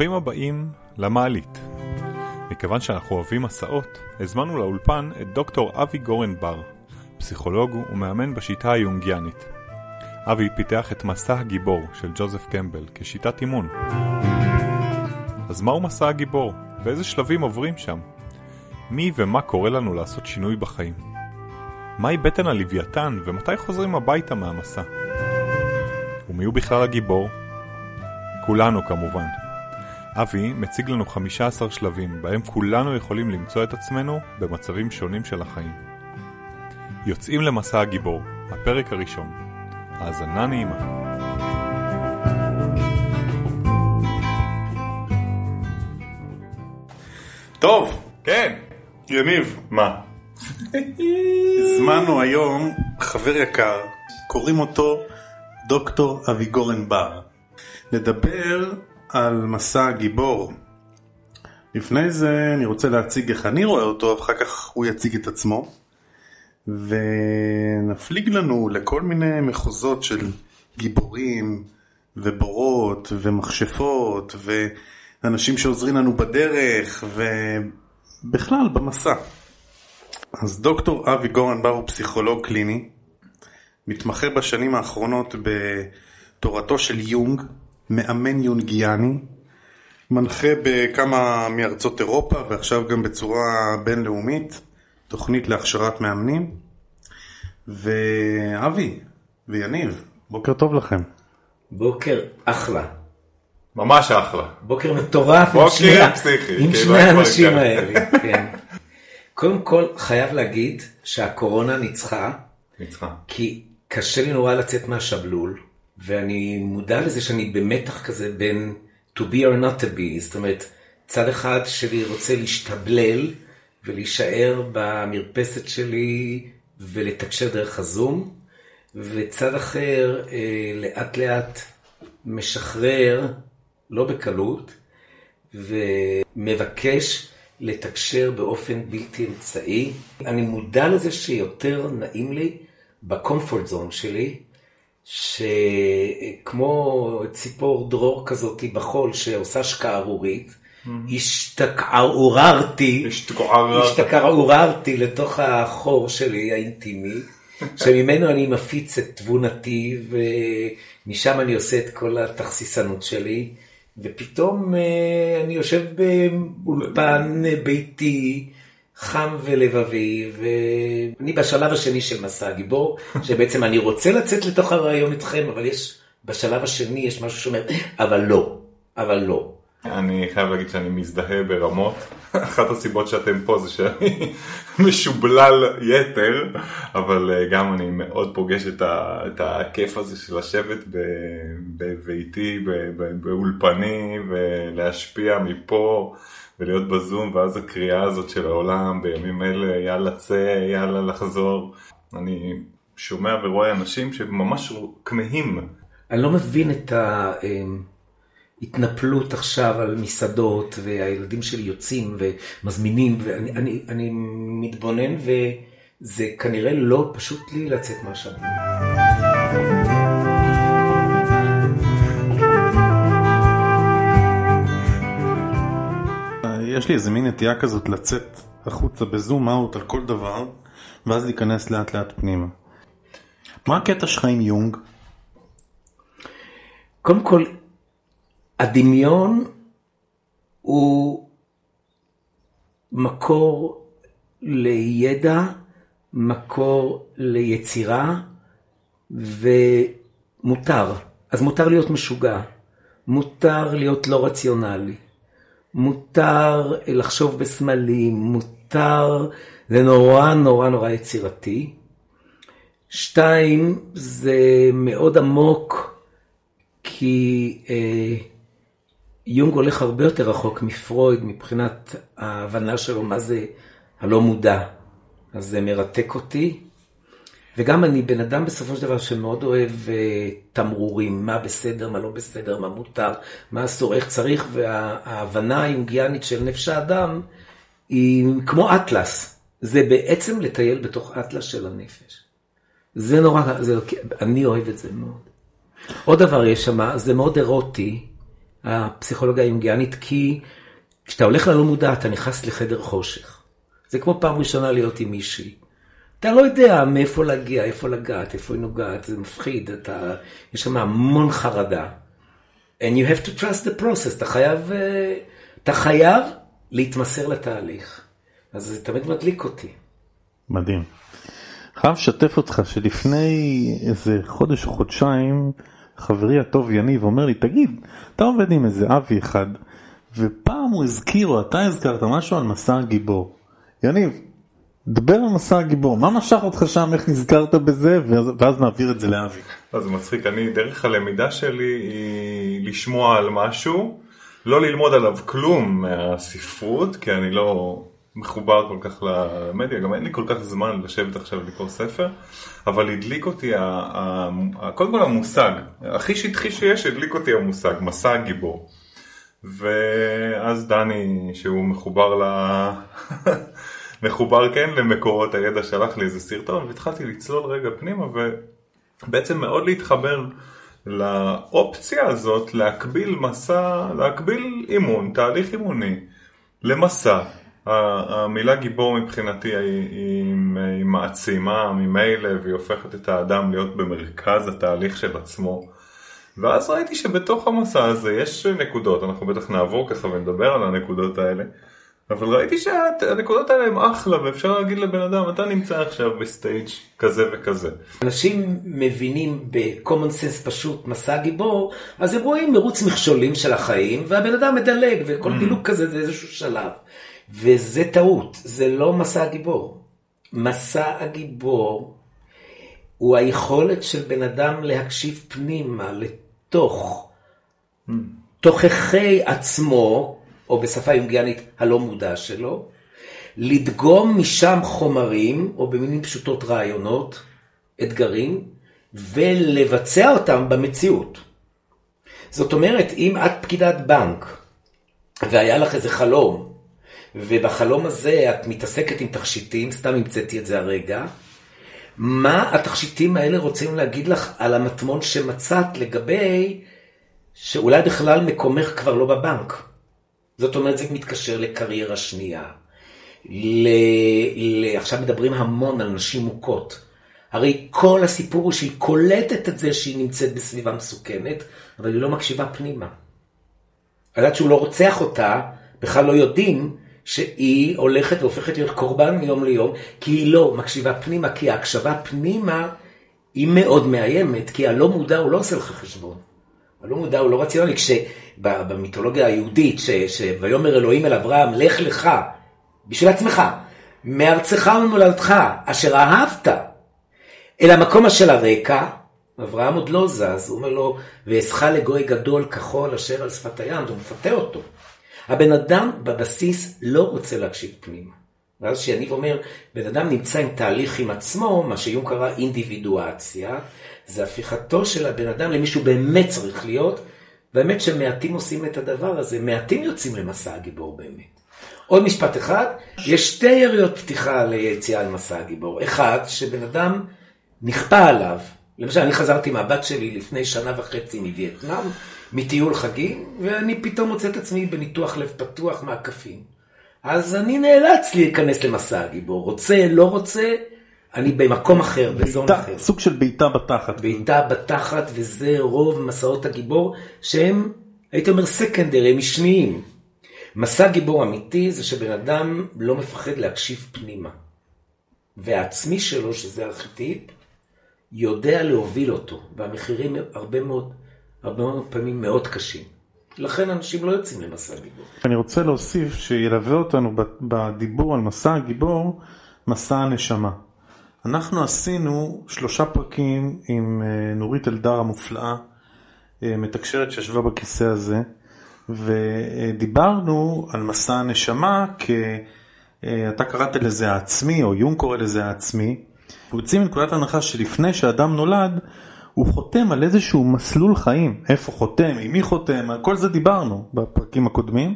ברוכים הבאים למעלית. מכיוון שאנחנו אוהבים מסעות, הזמנו לאולפן את דוקטור אבי גורן בר, פסיכולוג ומאמן בשיטה היונגיאנית. אבי פיתח את מסע הגיבור של ג'וזף קמבל כשיטת אימון. אז מהו מסע הגיבור? ואיזה שלבים עוברים שם? מי ומה קורה לנו לעשות שינוי בחיים? מהי בטן הלוויתן ומתי חוזרים הביתה מהמסע? ומי הוא בכלל הגיבור? כולנו כמובן. אבי מציג לנו 15 שלבים בהם כולנו יכולים למצוא את עצמנו במצבים שונים של החיים. יוצאים למסע הגיבור, הפרק הראשון. האזנה נעימה. טוב, כן! יניב, מה? הזמנו היום חבר יקר, קוראים אותו דוקטור אביגורן בר, לדבר על מסע הגיבור. לפני זה אני רוצה להציג איך אני רואה אותו, אחר כך הוא יציג את עצמו, ונפליג לנו לכל מיני מחוזות של גיבורים ובורות ומכשפות ואנשים שעוזרים לנו בדרך ובכלל במסע. אז דוקטור אבי גורן בר הוא פסיכולוג קליני, מתמחה בשנים האחרונות בתורתו של יונג, מאמן יונגיאני, מנחה בכמה מארצות אירופה ועכשיו גם בצורה בינלאומית, תוכנית להכשרת מאמנים. ואבי ויניב, בוקר טוב לכם. בוקר אחלה. ממש אחלה. בוקר מטורף עם שני, פסיכי, עם כאילו, שני האנשים האלה. כן. קודם כל חייב להגיד שהקורונה ניצחה, ניצחה. כי קשה לי נורא לצאת מהשבלול, ואני מודע לזה שאני במתח כזה בין to be or not to be, זאת אומרת, צד אחד שלי רוצה להשתבלל ולהישאר במרפסת שלי ולתקשר דרך הזום, וצד אחר אה, לאט לאט משחרר, לא בקלות, ומבקש לתקשר באופן בלתי אמצעי. אני מודע לזה שיותר נעים לי בקומפורט זון שלי, שכמו ציפור דרור כזאת בחול שעושה שקערורית, השתקעררתי, השתקעררת. השתקעררתי לתוך החור שלי האינטימי, שממנו אני מפיץ את תבונתי ומשם אני עושה את כל התכסיסנות שלי, ופתאום אה, אני יושב באולפן ביתי חם ולבבי, ואני בשלב השני של מסע הגיבור, שבעצם אני רוצה לצאת לתוך הרעיון איתכם, אבל יש, בשלב השני יש משהו שאומר, אבל לא, אבל לא. אני חייב להגיד שאני מזדהה ברמות. אחת הסיבות שאתם פה זה שאני משובלל יתר, אבל אה, גם אני מאוד פוגש את, ה, את הכיף הזה של לשבת בביתי, באולפני, ולהשפיע מפה, ולהיות בזום, ואז הקריאה הזאת של העולם בימים אלה, יאללה צא, יאללה לחזור. אני שומע ורואה אנשים שממש כמהים. אני לא מבין את ההתנפלות עכשיו על מסעדות, והילדים שלי יוצאים ומזמינים, ואני אני, אני מתבונן, וזה כנראה לא פשוט לי לצאת מהשבוע. יש לי איזה מין נטייה כזאת לצאת החוצה בזום אאוט על כל דבר, ואז להיכנס לאט לאט פנימה. מה הקטע שלך עם יונג? קודם כל, הדמיון הוא מקור לידע, מקור ליצירה, ומותר. אז מותר להיות משוגע, מותר להיות לא רציונלי, מותר לחשוב בסמלים, מותר, זה נורא נורא נורא יצירתי. שתיים, זה מאוד עמוק, כי אה, יונג הולך הרבה יותר רחוק מפרויד מבחינת ההבנה שלו מה זה הלא מודע. אז זה מרתק אותי. וגם אני בן אדם בסופו של דבר שמאוד אוהב אה, תמרורים, מה בסדר, מה לא בסדר, מה מותר, מה אסור, איך צריך, וההבנה היונגיאנית של נפש האדם היא כמו אטלס. זה בעצם לטייל בתוך אטלס של הנפש. זה נורא, זה, אני אוהב את זה מאוד. עוד דבר יש שם, זה מאוד אירוטי, הפסיכולוגיה היונגיאנית, כי כשאתה הולך ללא מודע, אתה נכנס לחדר חושך. זה כמו פעם ראשונה להיות עם מישהי. אתה לא יודע מאיפה להגיע, איפה לגעת, איפה היא נוגעת, זה מפחיד, אתה, יש שם המון חרדה. And you have to trust the process, אתה חייב, אה, אתה חייב להתמסר לתהליך. אז זה תמיד מדליק אותי. מדהים. חייב לשתף אותך שלפני איזה חודש או חודשיים חברי הטוב יניב אומר לי תגיד אתה עובד עם איזה אבי אחד ופעם הוא הזכיר או אתה הזכרת משהו על מסע הגיבור. יניב דבר על מסע הגיבור. מה משך אותך שם? איך נזכרת בזה? ואז, ואז נעביר את זה לאבי. אז מצחיק. אני דרך הלמידה שלי היא לשמוע על משהו לא ללמוד עליו כלום מהספרות כי אני לא מחובר כל כך למדיה, גם אין לי כל כך זמן לשבת עכשיו לקרוא ספר, אבל הדליק אותי, ה, ה, ה, קודם כל המושג, הכי שטחי שיש, הדליק אותי המושג, מסע הגיבור. ואז דני, שהוא מחובר ל... מחובר כן למקורות הידע, שלח לי איזה סרטון, והתחלתי לצלול רגע פנימה, ובעצם מאוד להתחבר לאופציה הזאת להקביל מסע, להקביל אימון, תהליך אימוני, למסע. המילה גיבור מבחינתי היא, היא, היא מעצימה ממילא והיא הופכת את האדם להיות במרכז התהליך של עצמו. ואז ראיתי שבתוך המסע הזה יש נקודות, אנחנו בטח נעבור ככה ונדבר על הנקודות האלה, אבל ראיתי שהנקודות האלה הן אחלה ואפשר להגיד לבן אדם אתה נמצא עכשיו ב stage כזה וכזה. אנשים מבינים ב-common sense פשוט מסע גיבור, אז הם רואים מרוץ מכשולים של החיים והבן אדם מדלג וכל mm. דילוג כזה זה איזשהו שלב. וזה טעות, זה לא מסע הגיבור. מסע הגיבור הוא היכולת של בן אדם להקשיב פנימה לתוך mm. תוככי עצמו, או בשפה יונגיאנית הלא מודע שלו, לדגום משם חומרים, או במילים פשוטות רעיונות, אתגרים, ולבצע אותם במציאות. זאת אומרת, אם את פקידת בנק, והיה לך איזה חלום, ובחלום הזה את מתעסקת עם תכשיטים, סתם המצאתי את זה הרגע. מה התכשיטים האלה רוצים להגיד לך על המטמון שמצאת לגבי שאולי בכלל מקומך כבר לא בבנק. זאת אומרת, זה מתקשר לקריירה שנייה. ל... ל... עכשיו מדברים המון על נשים מוכות. הרי כל הסיפור הוא שהיא קולטת את זה שהיא נמצאת בסביבה מסוכנת, אבל היא לא מקשיבה פנימה. לדעת שהוא לא רוצח אותה, בכלל לא יודעים שהיא הולכת והופכת להיות קורבן מיום ליום, כי היא לא מקשיבה פנימה, כי ההקשבה פנימה היא מאוד מאיימת, כי הלא מודע הוא לא עושה לך חשבון. הלא מודע הוא לא רציונלי, כשבמיתולוגיה היהודית, שויאמר אלוהים אל אברהם, לך לך, בשביל עצמך, מארצך וממולדתך, אשר אהבת, אל המקום אשר הרקע, אברהם עוד לא זז, הוא אומר לו, ואעשך לגוי גדול כחול אשר על שפת הים, הוא מפתה אותו. הבן אדם בבסיס לא רוצה להקשיב פנימה. ואז שיניב אומר, בן אדם נמצא עם תהליך עם עצמו, מה שיום קרא אינדיבידואציה, זה הפיכתו של הבן אדם למי שהוא באמת צריך להיות, והאמת שמעטים עושים את הדבר הזה, מעטים יוצאים למסע הגיבור באמת. עוד משפט אחד, יש שתי יריות פתיחה ליציאה למסע הגיבור. אחד, שבן אדם נכפה עליו, למשל אני חזרתי מהבת שלי לפני שנה וחצי מווייטנאם, מטיול חגים, ואני פתאום מוצא את עצמי בניתוח לב פתוח מהקפים. אז אני נאלץ להיכנס למסע הגיבור, רוצה, לא רוצה, אני במקום אחר, באזור אחר. סוג של בעיטה בתחת. בעיטה בתחת, וזה רוב מסעות הגיבור, שהם, הייתי אומר, סקנדרי, משניים. מסע גיבור אמיתי זה שבן אדם לא מפחד להקשיב פנימה. והעצמי שלו, שזה ארכיטיפ, יודע להוביל אותו, והמחירים הרבה מאוד הרבה מאוד פעמים מאוד קשים. לכן אנשים לא יוצאים למסע גיבור. אני רוצה להוסיף שילווה אותנו בדיבור על מסע הגיבור, מסע הנשמה. אנחנו עשינו שלושה פרקים עם אה, נורית אלדר המופלאה, אה, מתקשרת שישבה בכיסא הזה, ודיברנו על מסע הנשמה כ... אה, אתה קראת לזה העצמי, או יום קורא לזה העצמי. הוא יוצא מנקודת הנחה שלפני שאדם נולד, הוא חותם על איזשהו מסלול חיים, איפה חותם, עם מי חותם, על כל זה דיברנו בפרקים הקודמים,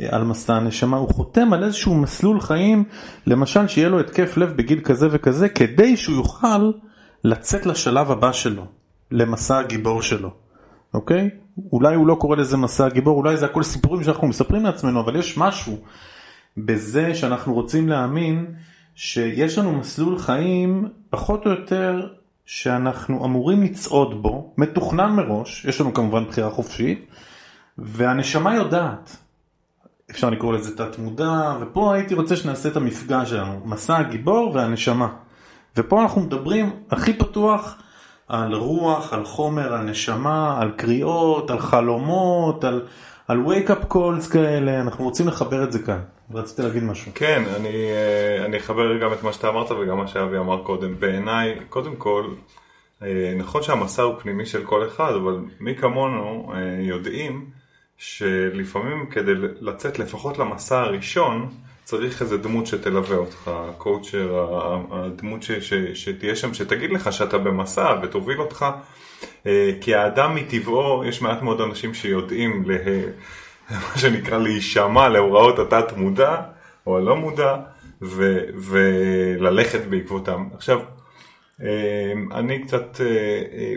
על מסע הנשמה, הוא חותם על איזשהו מסלול חיים, למשל שיהיה לו התקף לב בגיל כזה וכזה, כדי שהוא יוכל לצאת לשלב הבא שלו, למסע הגיבור שלו. אוקיי? אולי הוא לא קורא לזה מסע הגיבור, אולי זה הכל סיפורים שאנחנו מספרים לעצמנו, אבל יש משהו בזה שאנחנו רוצים להאמין שיש לנו מסלול חיים פחות או יותר שאנחנו אמורים לצעוד בו, מתוכנן מראש, יש לנו כמובן בחירה חופשית, והנשמה יודעת. אפשר לקרוא לזה תת מודע, ופה הייתי רוצה שנעשה את המפגש שלנו, מסע הגיבור והנשמה. ופה אנחנו מדברים הכי פתוח על רוח, על חומר, על נשמה, על קריאות, על חלומות, על, על wake up calls כאלה, אנחנו רוצים לחבר את זה כאן. רציתי להגיד משהו. כן, אני, אה, אני אחבר גם את מה שאתה אמרת וגם מה שאבי אמר קודם. בעיניי, קודם כל, אה, נכון שהמסע הוא פנימי של כל אחד, אבל מי כמונו אה, יודעים שלפעמים כדי לצאת לפחות למסע הראשון, צריך איזה דמות שתלווה אותך, קואוצ'ר, הדמות ש, ש, שתהיה שם, שתגיד לך שאתה במסע ותוביל אותך, כי האדם מטבעו, יש מעט מאוד אנשים שיודעים לה... מה שנקרא להישמע להוראות התת מודע או הלא מודע ו- וללכת בעקבותם. עכשיו, אה, אני קצת, אה, אה,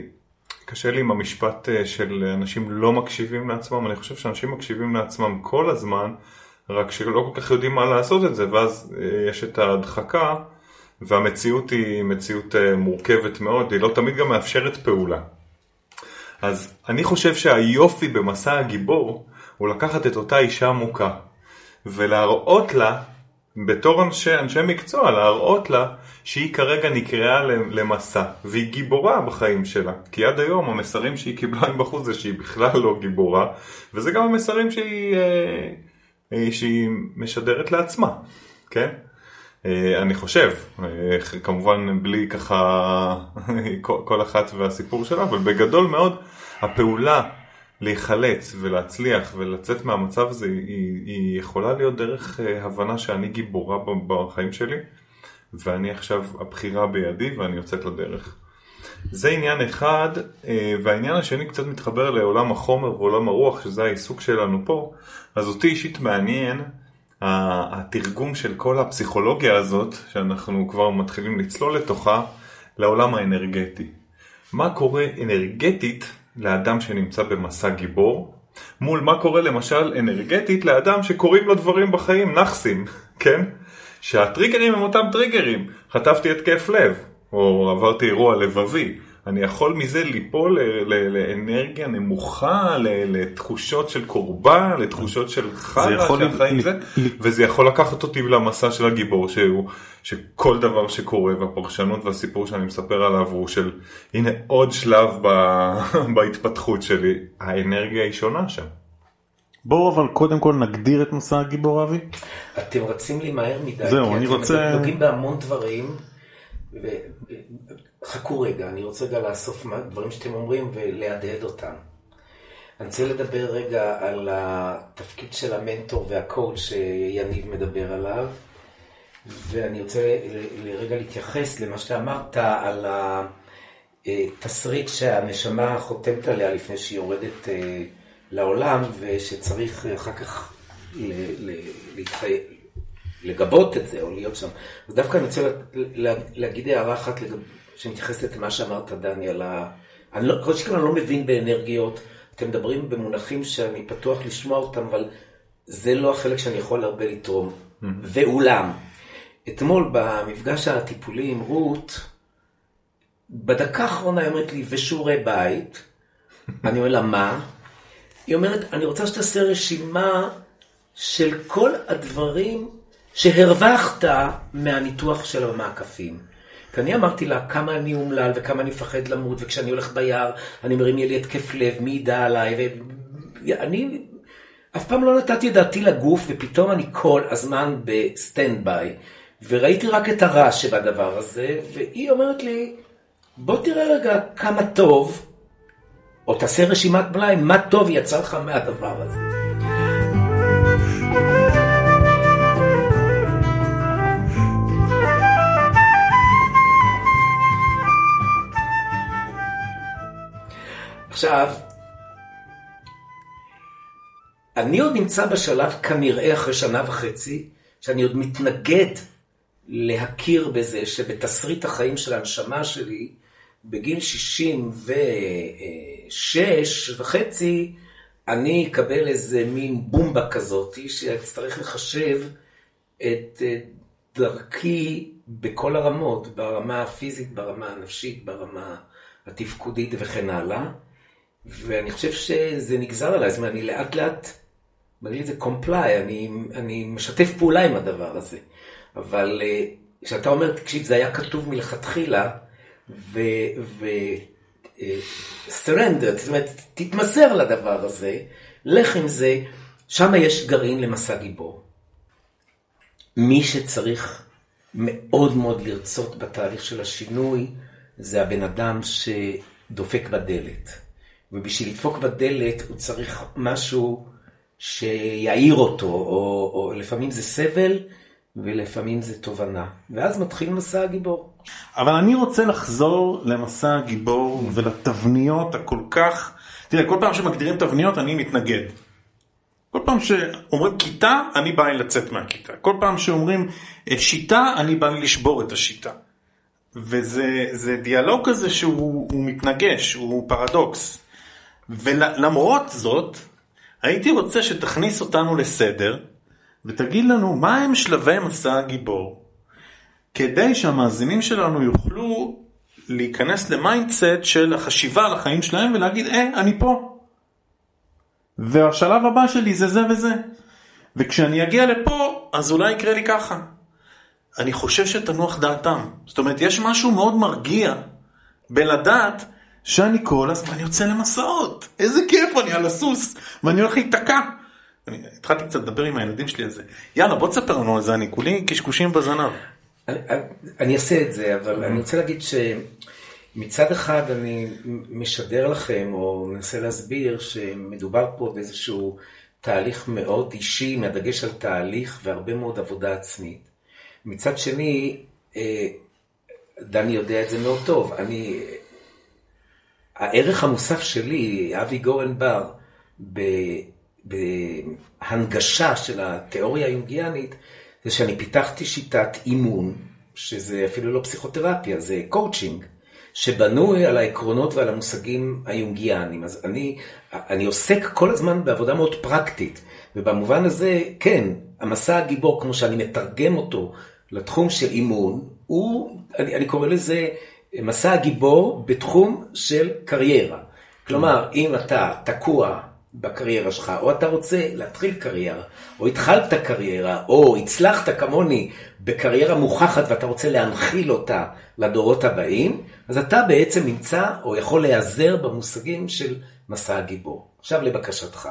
קשה לי עם המשפט של אנשים לא מקשיבים לעצמם, אני חושב שאנשים מקשיבים לעצמם כל הזמן, רק שלא כל כך יודעים מה לעשות את זה, ואז יש את ההדחקה, והמציאות היא מציאות מורכבת מאוד, היא לא תמיד גם מאפשרת פעולה. אז אני חושב שהיופי במסע הגיבור הוא לקחת את אותה אישה מוכה ולהראות לה, בתור אנשי, אנשי מקצוע, להראות לה שהיא כרגע נקראה למסע והיא גיבורה בחיים שלה. כי עד היום המסרים שהיא קיבלה מבחוץ זה שהיא בכלל לא גיבורה וזה גם המסרים שהיא, אה, אה, שהיא משדרת לעצמה, כן? אה, אני חושב, כמובן בלי ככה כל אחת והסיפור שלה, אבל בגדול מאוד הפעולה להיחלץ ולהצליח ולצאת מהמצב הזה היא, היא יכולה להיות דרך אה, הבנה שאני גיבורה בחיים שלי ואני עכשיו הבחירה בידי ואני יוצאת לדרך. זה עניין אחד, אה, והעניין השני קצת מתחבר לעולם החומר ועולם הרוח, שזה העיסוק שלנו פה, אז אותי אישית מעניין התרגום של כל הפסיכולוגיה הזאת, שאנחנו כבר מתחילים לצלול לתוכה, לעולם האנרגטי. מה קורה אנרגטית לאדם שנמצא במסע גיבור, מול מה קורה למשל אנרגטית לאדם שקורים לו דברים בחיים, נאחסים, כן? שהטריגרים הם אותם טריגרים, חטפתי התקף לב, או עברתי אירוע לבבי, אני יכול מזה ליפול לאנרגיה נמוכה, לתחושות של קורבן, לתחושות של חרא שהחיים זה, וזה יכול לקחת אותי למסע של הגיבור, שהוא, שכל דבר שקורה והפרשנות והסיפור שאני מספר עליו הוא של הנה עוד שלב בהתפתחות שלי, האנרגיה היא שונה שם. בואו אבל קודם כל נגדיר את מסע הגיבור אבי. אתם רצים לי מהר מדי, זהו, אני רוצה... אתם נוגעים בהמון דברים. חכו רגע, אני רוצה רגע לאסוף דברים שאתם אומרים ולהדהד אותם. אני רוצה לדבר רגע על התפקיד של המנטור והקואוצ' שיניב מדבר עליו, ואני רוצה לרגע להתייחס למה שאמרת על התסריט שהנשמה חותמת עליה לפני שהיא יורדת אה, לעולם, ושצריך אחר כך להתחייב. לגבות את זה או להיות שם. אז דווקא אני רוצה להגיד הערה אחת לגב... שמתייחסת למה שאמרת, דני, על ה... אני לא, כל שכן אני לא מבין באנרגיות, אתם מדברים במונחים שאני פתוח לשמוע אותם, אבל זה לא החלק שאני יכול הרבה לתרום. Mm-hmm. ואולם, אתמול במפגש הטיפולי עם רות, בדקה האחרונה היא אומרת לי, ושיעורי בית, אני אומר לה, מה? היא אומרת, אני רוצה שתעשה רשימה של כל הדברים שהרווחת מהניתוח של המעקפים. כי אני אמרתי לה כמה אני אומלל וכמה אני מפחד למות, וכשאני הולך ביער אני אומר אם יהיה לי התקף לב, מי ידע עליי, ואני אף פעם לא נתתי את דעתי לגוף, ופתאום אני כל הזמן ב stand by, וראיתי רק את הרע שבדבר הזה, והיא אומרת לי, בוא תראה רגע כמה טוב, או תעשה רשימת מלאי, מה טוב יצא לך מהדבר הזה. עכשיו, אני עוד נמצא בשלב כנראה אחרי שנה וחצי, שאני עוד מתנגד להכיר בזה שבתסריט החיים של הנשמה שלי, בגיל 66 וחצי, אני אקבל איזה מין בומבה כזאת, שאצטרך לחשב את אה, דרכי בכל הרמות, ברמה הפיזית, ברמה הנפשית, ברמה התפקודית וכן הלאה. ואני חושב שזה נגזר עליי, זאת אומרת, אני לאט לאט, באנגלית זה comply, אני, אני משתף פעולה עם הדבר הזה. אבל אה, כשאתה אומר, תקשיב, זה היה כתוב מלכתחילה, ו... ו surrender, זאת אומרת, תתמסר לדבר הזה, לך עם זה, שם יש גרעין למסע גיבור. מי שצריך מאוד מאוד לרצות בתהליך של השינוי, זה הבן אדם שדופק בדלת. ובשביל לדפוק בדלת הוא צריך משהו שיעיר אותו, או, או לפעמים זה סבל, ולפעמים זה תובנה. ואז מתחיל מסע הגיבור. אבל אני רוצה לחזור למסע הגיבור ולתבניות הכל כך... תראה, כל פעם שמגדירים תבניות אני מתנגד. כל פעם שאומרים כיתה, אני בא לי לצאת מהכיתה. כל פעם שאומרים אה, שיטה, אני בא לי לשבור את השיטה. וזה דיאלוג כזה שהוא מתנגש, הוא פרדוקס. ולמרות זאת, הייתי רוצה שתכניס אותנו לסדר, ותגיד לנו מה הם שלבי מסע הגיבור, כדי שהמאזינים שלנו יוכלו להיכנס ל mindset של החשיבה על החיים שלהם ולהגיד, אה, אני פה. והשלב הבא שלי זה זה וזה. וכשאני אגיע לפה, אז אולי יקרה לי ככה. אני חושב שתנוח דעתם. זאת אומרת, יש משהו מאוד מרגיע בלדעת שאני כל הזמן יוצא למסעות. איזה כיף, אני על הסוס, ואני הולך להיתקע. אני התחלתי קצת לדבר עם הילדים שלי על זה. יאללה, בוא תספר לנו על זה, אני כולי קשקושים בזנב. אני, אעשה את זה, אבל אני רוצה להגיד שמצד אחד אני משדר לכם, או מנסה להסביר, שמדובר פה באיזשהו תהליך מאוד אישי, מהדגש על תהליך והרבה מאוד עבודה עצמית. מצד שני, אה, דני יודע את זה מאוד טוב. אני, הערך המוסף שלי, אבי גורן בר, בהנגשה של התיאוריה היונגיאנית, זה שאני פיתחתי שיטת אימון, שזה אפילו לא פסיכותרפיה, זה קואוצ'ינג, שבנוי על העקרונות ועל המושגים היונגיאניים. אז אני, אני עוסק כל הזמן בעבודה מאוד פרקטית, ובמובן הזה, כן, המסע הגיבור, כמו שאני מתרגם אותו לתחום של אימון, הוא, אני, אני קורא לזה מסע הגיבור בתחום של קריירה. כלומר, אם אתה תקוע בקריירה שלך, או אתה רוצה להתחיל קריירה, או התחלת קריירה, או הצלחת כמוני בקריירה מוכחת ואתה רוצה להנחיל אותה לדורות הבאים, אז אתה בעצם נמצא או יכול להיעזר במושגים של מסע הגיבור. עכשיו לבקשתך.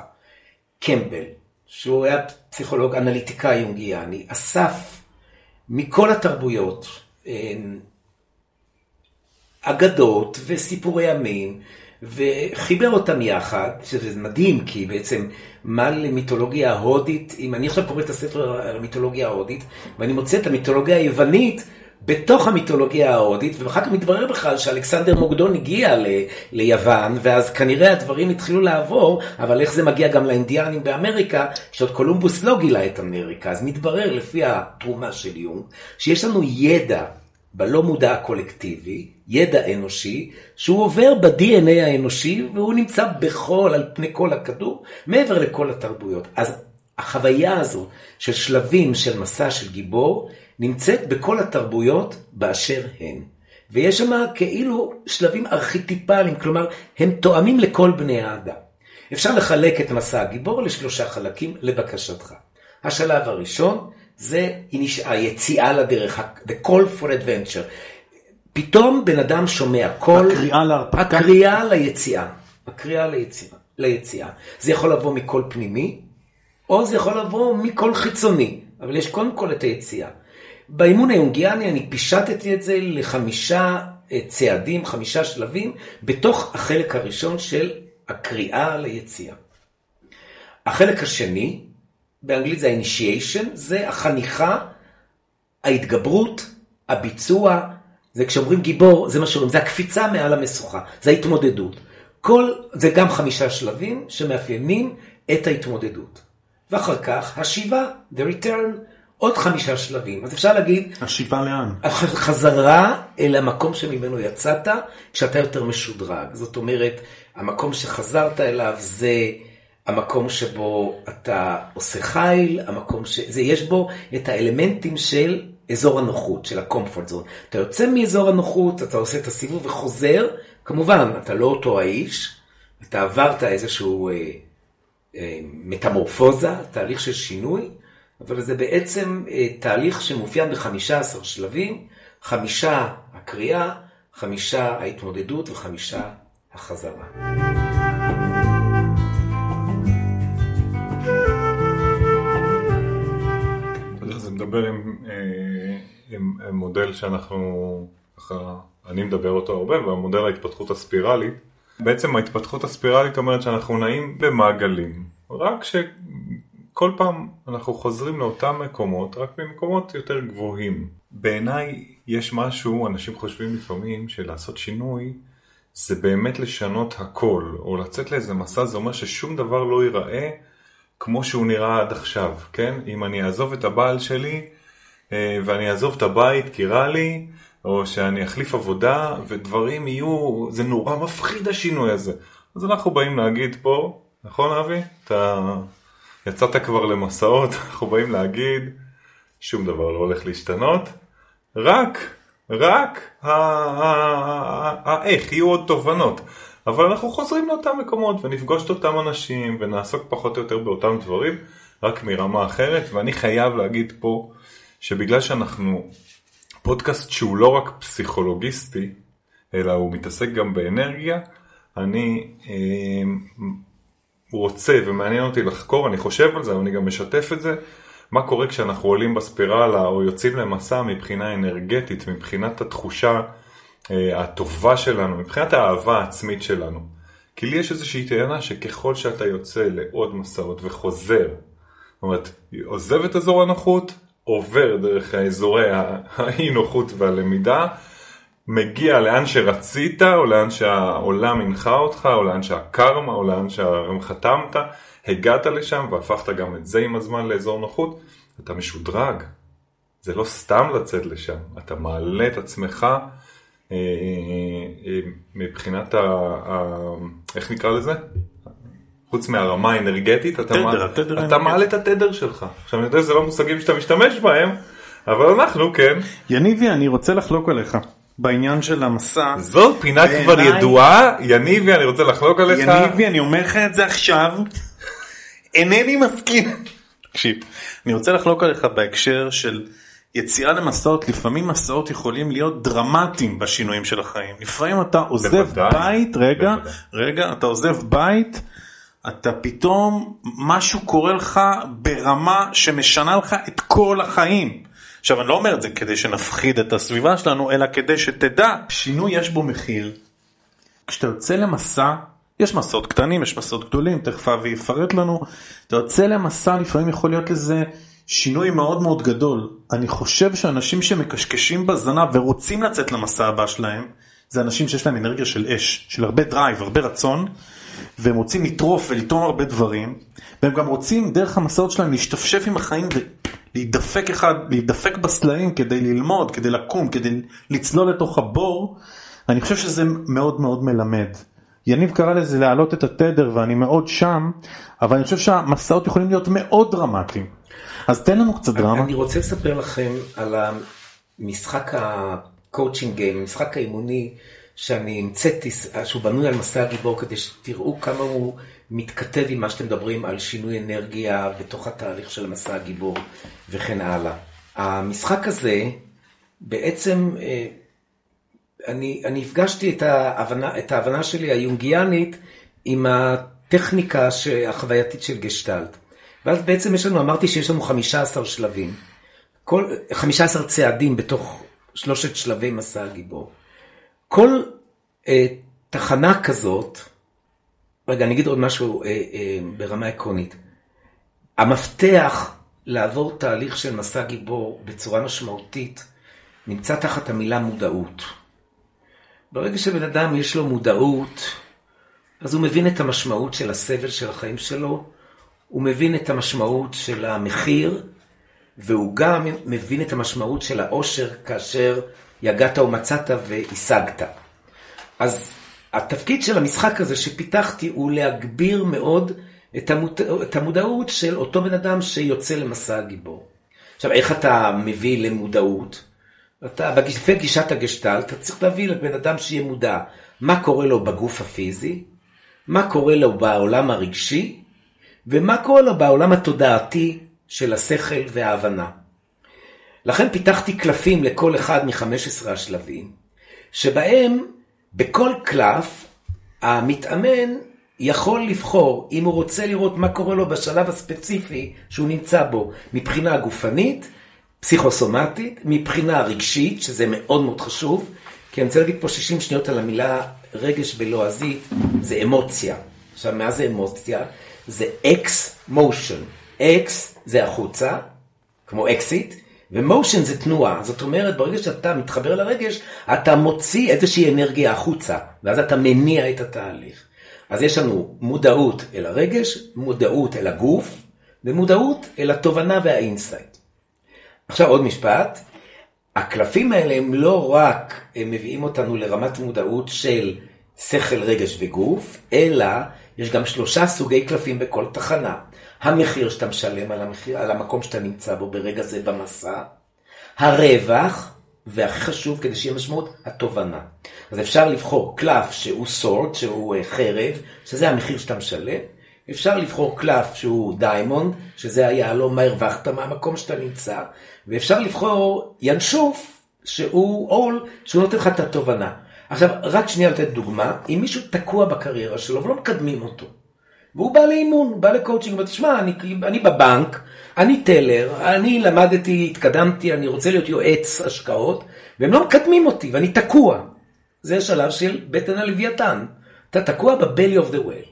קמבל, שהוא היה פסיכולוג אנליטיקאי יונגיאני, אסף מכל התרבויות אגדות וסיפורי ימים, וחיבר אותם יחד, שזה מדהים, כי בעצם מה למיתולוגיה ההודית, אם אני עכשיו קורא את הספר על המיתולוגיה ההודית, ואני מוצא את המיתולוגיה היוונית, בתוך המיתולוגיה ההודית, ואחר כך מתברר בכלל שאלכסנדר מוקדון הגיע ל, ליוון, ואז כנראה הדברים התחילו לעבור, אבל איך זה מגיע גם לאינדיאנים באמריקה, שעוד קולומבוס לא גילה את אמריקה, אז מתברר לפי התרומה של יונג, שיש לנו ידע בלא מודע הקולקטיבי, ידע אנושי, שהוא עובר ב-DNA האנושי והוא נמצא בכל, על פני כל הכדור, מעבר לכל התרבויות. אז החוויה הזו של שלבים של מסע של גיבור, נמצאת בכל התרבויות באשר הן. ויש שם כאילו שלבים ארכיטיפליים, כלומר, הם תואמים לכל בני האדם. אפשר לחלק את מסע הגיבור לשלושה חלקים לבקשתך. השלב הראשון זה היציאה לדרך, the call for adventure. פתאום בן אדם שומע קול, הקריאה להרפתקה, הקריאה ליציאה, הקריאה ליציאה, ליציאה. זה יכול לבוא מקול פנימי, או זה יכול לבוא מקול חיצוני, אבל יש קודם כל את היציאה. באימון היונגיאני אני פישטתי את זה לחמישה אה, צעדים, חמישה שלבים, בתוך החלק הראשון של הקריאה ליציאה. החלק השני, באנגלית זה ה-initiation, זה החניכה, ההתגברות, הביצוע, זה כשאומרים גיבור, זה מה שאומרים, זה הקפיצה מעל המשוכה, זה ההתמודדות. כל, זה גם חמישה שלבים שמאפיינים את ההתמודדות. ואחר כך השיבה, the return, עוד חמישה שלבים. אז אפשר להגיד, השיבה לאן? חזרה אל המקום שממנו יצאת, כשאתה יותר משודרג. זאת אומרת, המקום שחזרת אליו זה המקום שבו אתה עושה חיל, המקום ש... זה יש בו את האלמנטים של אזור הנוחות, של ה-comfort zone. אתה יוצא מאזור הנוחות, אתה עושה את הסיבוב וחוזר, כמובן, אתה לא אותו האיש, אתה עברת איזשהו אה, אה, מטמורפוזה, תהליך של שינוי, אבל זה בעצם אה, תהליך שמאופיין ב-15 שלבים, חמישה הקריאה, חמישה ההתמודדות וחמישה החזרה. מדבר עם, אה, עם, עם מודל שאנחנו, ככה, אני מדבר אותו הרבה, והמודל ההתפתחות הספירלית. בעצם ההתפתחות הספירלית אומרת שאנחנו נעים במעגלים, רק שכל פעם אנחנו חוזרים לאותם מקומות, רק במקומות יותר גבוהים. בעיניי יש משהו, אנשים חושבים לפעמים שלעשות שינוי זה באמת לשנות הכל, או לצאת לאיזה מסע, זה אומר ששום דבר לא ייראה כמו שהוא נראה עד עכשיו, כן? אם אני אעזוב את הבעל שלי אה, ואני אעזוב את הבית כי רע לי, או שאני אחליף עבודה ודברים יהיו, זה נורא מפחיד השינוי הזה. אז אנחנו באים להגיד פה, נכון אבי? אתה יצאת כבר למסעות, אנחנו באים להגיד, שום דבר לא הולך להשתנות, רק, רק האיך, יהיו עוד תובנות. אבל אנחנו חוזרים לאותם מקומות ונפגוש את אותם אנשים ונעסוק פחות או יותר באותם דברים, רק מרמה אחרת, ואני חייב להגיד פה שבגלל שאנחנו פודקאסט שהוא לא רק פסיכולוגיסטי, אלא הוא מתעסק גם באנרגיה, אני אה, רוצה ומעניין אותי לחקור, אני חושב על זה, אבל אני גם משתף את זה, מה קורה כשאנחנו עולים בספירלה או יוצאים למסע מבחינה אנרגטית, מבחינת התחושה הטובה שלנו, מבחינת האהבה העצמית שלנו. כי לי יש איזושהי טענה שככל שאתה יוצא לעוד מסעות וחוזר, זאת אומרת, עוזב את אזור הנוחות, עובר דרך האזורי האי נוחות והלמידה, מגיע לאן שרצית, או לאן שהעולם הנחה אותך, או לאן שהקרמה, או לאן שחתמת, הגעת לשם והפכת גם את זה עם הזמן לאזור נוחות, אתה משודרג. זה לא סתם לצאת לשם, אתה מעלה את עצמך אה, אה, מבחינת ה... איך נקרא לזה? חוץ מהרמה האנרגטית, אתה, התדר, התדר אתה מעלה את התדר שלך. עכשיו אני יודע שזה לא מושגים שאתה משתמש בהם, אבל אנחנו כן. יניבי, אני רוצה לחלוק עליך. בעניין של המסע. זו פינה בעיני... כבר ידועה, יניבי, אני רוצה לחלוק עליך. יניבי, אני אומר לך את זה עכשיו, אינני מסכים. תקשיב, אני רוצה לחלוק עליך בהקשר של יציאה למסעות, לפעמים מסעות יכולים להיות דרמטיים בשינויים של החיים. לפעמים אתה עוזב בוודאי, בית, רגע, בוודאי. רגע, אתה עוזב בית, אתה פתאום, משהו קורה לך ברמה שמשנה לך את כל החיים. עכשיו אני לא אומר את זה כדי שנפחיד את הסביבה שלנו, אלא כדי שתדע, שינוי יש בו מחיר. כשאתה יוצא למסע, יש מסעות קטנים, יש מסעות גדולים, תכף אבי יפרט לנו, אתה יוצא למסע, לפעמים יכול להיות לזה שינוי מאוד מאוד גדול. אני חושב שאנשים שמקשקשים בזנב ורוצים לצאת למסע הבא שלהם, זה אנשים שיש להם אנרגיה של אש, של הרבה drive, הרבה רצון, והם רוצים לטרוף ולטעום הרבה דברים, והם גם רוצים דרך המסעות שלהם להשתפשף עם החיים ולהידפק אחד, להידפק בסלעים כדי ללמוד, כדי לקום, כדי לצלול לתוך הבור, אני חושב שזה מאוד מאוד מלמד. יניב קרא לזה להעלות את התדר ואני מאוד שם, אבל אני חושב שהמסעות יכולים להיות מאוד דרמטיים. אז תן לנו קצת דרמה. אני רוצה לספר לכם על המשחק ה coaching game, המשחק האימוני שאני המצאתי, שהוא בנוי על מסע הגיבור, כדי שתראו כמה הוא מתכתב עם מה שאתם מדברים על שינוי אנרגיה בתוך התהליך של מסע הגיבור וכן הלאה. המשחק הזה, בעצם, אה, אני, אני הפגשתי את ההבנה, את ההבנה שלי היונגיאנית עם הטכניקה החווייתית של גשטלט. ואז בעצם יש לנו, אמרתי שיש לנו 15 שלבים. כל, 15 צעדים בתוך שלושת שלבי מסע הגיבור. כל אה, תחנה כזאת, רגע, אני אגיד עוד משהו אה, אה, ברמה עקרונית. המפתח לעבור תהליך של מסע גיבור בצורה משמעותית נמצא תחת המילה מודעות. ברגע שבן אדם יש לו מודעות, אז הוא מבין את המשמעות של הסבל של החיים שלו, הוא מבין את המשמעות של המחיר, והוא גם מבין את המשמעות של העושר כאשר יגעת ומצאת והשגת. אז התפקיד של המשחק הזה שפיתחתי הוא להגביר מאוד את, המוד... את המודעות של אותו בן אדם שיוצא למסע הגיבור. עכשיו, איך אתה מביא למודעות? אתה, לפי גישת הגשטל, אתה צריך להביא לבן אדם שיהיה מודע מה קורה לו בגוף הפיזי, מה קורה לו בעולם הרגשי, ומה קורה לו בעולם התודעתי של השכל וההבנה. לכן פיתחתי קלפים לכל אחד מ-15 השלבים, שבהם בכל קלף המתאמן יכול לבחור אם הוא רוצה לראות מה קורה לו בשלב הספציפי שהוא נמצא בו, מבחינה גופנית, פסיכוסומטית, מבחינה רגשית, שזה מאוד מאוד חשוב, כי אני רוצה להגיד פה 60 שניות על המילה רגש בלועזית, זה אמוציה. עכשיו, מה זה אמוציה? זה ex motion. ex זה החוצה, כמו exit, ו motion זה תנועה. זאת אומרת, ברגע שאתה מתחבר לרגש, אתה מוציא איזושהי אנרגיה החוצה, ואז אתה מניע את התהליך. אז יש לנו מודעות אל הרגש, מודעות אל הגוף, ומודעות אל התובנה וה insight. עכשיו עוד משפט, הקלפים האלה הם לא רק הם מביאים אותנו לרמת מודעות של שכל, רגש וגוף, אלא יש גם שלושה סוגי קלפים בכל תחנה. המחיר שאתה משלם על, המחיר, על המקום שאתה נמצא בו ברגע זה במסע, הרווח, והכי חשוב כדי שיהיה משמעות, התובנה. אז אפשר לבחור קלף שהוא sword, שהוא אה, חרב, שזה המחיר שאתה משלם. אפשר לבחור קלף שהוא diamond, שזה היהלום, מה הרווחת מהמקום שאתה נמצא. ואפשר לבחור ינשוף, שהוא עול, שהוא נותן לך את התובנה. עכשיו, רק שנייה לתת דוגמה, אם מישהו תקוע בקריירה שלו ולא מקדמים אותו, והוא בא לאימון, בא לקואוצ'ינג, הוא אומר, תשמע, אני, אני בבנק, אני טלר, אני למדתי, התקדמתי, אני רוצה להיות יועץ השקעות, והם לא מקדמים אותי, ואני תקוע. זה השלב של בטן הלוויתן. אתה תקוע ב-belly of the well.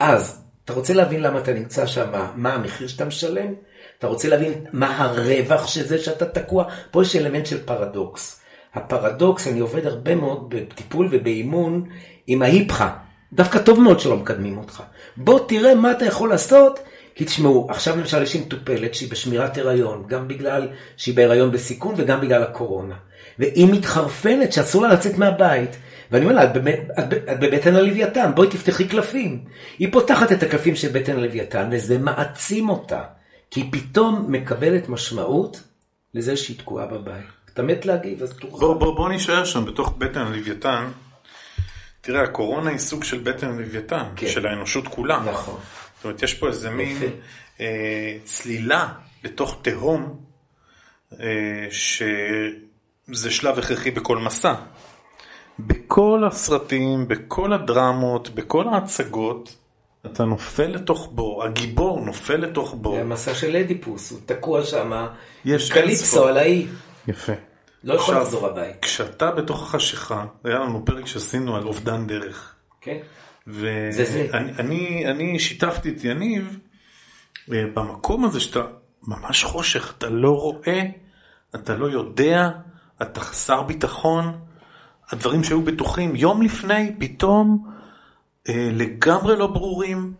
אז, אתה רוצה להבין למה אתה נמצא שם, מה המחיר שאתה משלם? אתה רוצה להבין מה הרווח של זה שאתה תקוע? פה יש אלמנט של פרדוקס. הפרדוקס, אני עובד הרבה מאוד בטיפול ובאימון עם ההיפכה. דווקא טוב מאוד שלא מקדמים אותך. בוא תראה מה אתה יכול לעשות, כי תשמעו, עכשיו למשל יש לי מטופלת שהיא בשמירת הריון, גם בגלל שהיא בהריון בסיכון וגם בגלל הקורונה. והיא מתחרפנת שאסור לה לצאת מהבית. ואני אומר לה, את, את, את בבטן הלוויתן, בואי תפתחי קלפים. היא פותחת את הקלפים של בטן הלוויתן, וזה מעצים אותה. כי היא פתאום מקבלת משמעות לזה שהיא תקועה בבית. אתה מת להגיב, אז תוכל. בוא, בוא, בוא נשאר שם בתוך בטן הלוויתן. תראה, הקורונה היא סוג של בטן הלוויתן, כן. של האנושות כולה. נכון. זאת אומרת, יש פה איזה מין אה, צלילה לתוך תהום, אה, שזה שלב הכרחי בכל מסע. בכל הסרטים, בכל הדרמות, בכל ההצגות, אתה נופל לתוך בור, הגיבור נופל לתוך בור. זה המסע של אדיפוס, הוא תקוע שם, יש קליפסו על האי. יפה. לא יכול לחזור הבית. כשאתה בתוך החשיכה, היה לנו פרק שעשינו על אובדן דרך. כן. ואני אני שיתפתי את יניב אה, במקום הזה שאתה ממש חושך, אתה לא רואה, אתה לא יודע, אתה חסר ביטחון, הדברים שהיו בטוחים יום לפני, פתאום אה, לגמרי לא ברורים.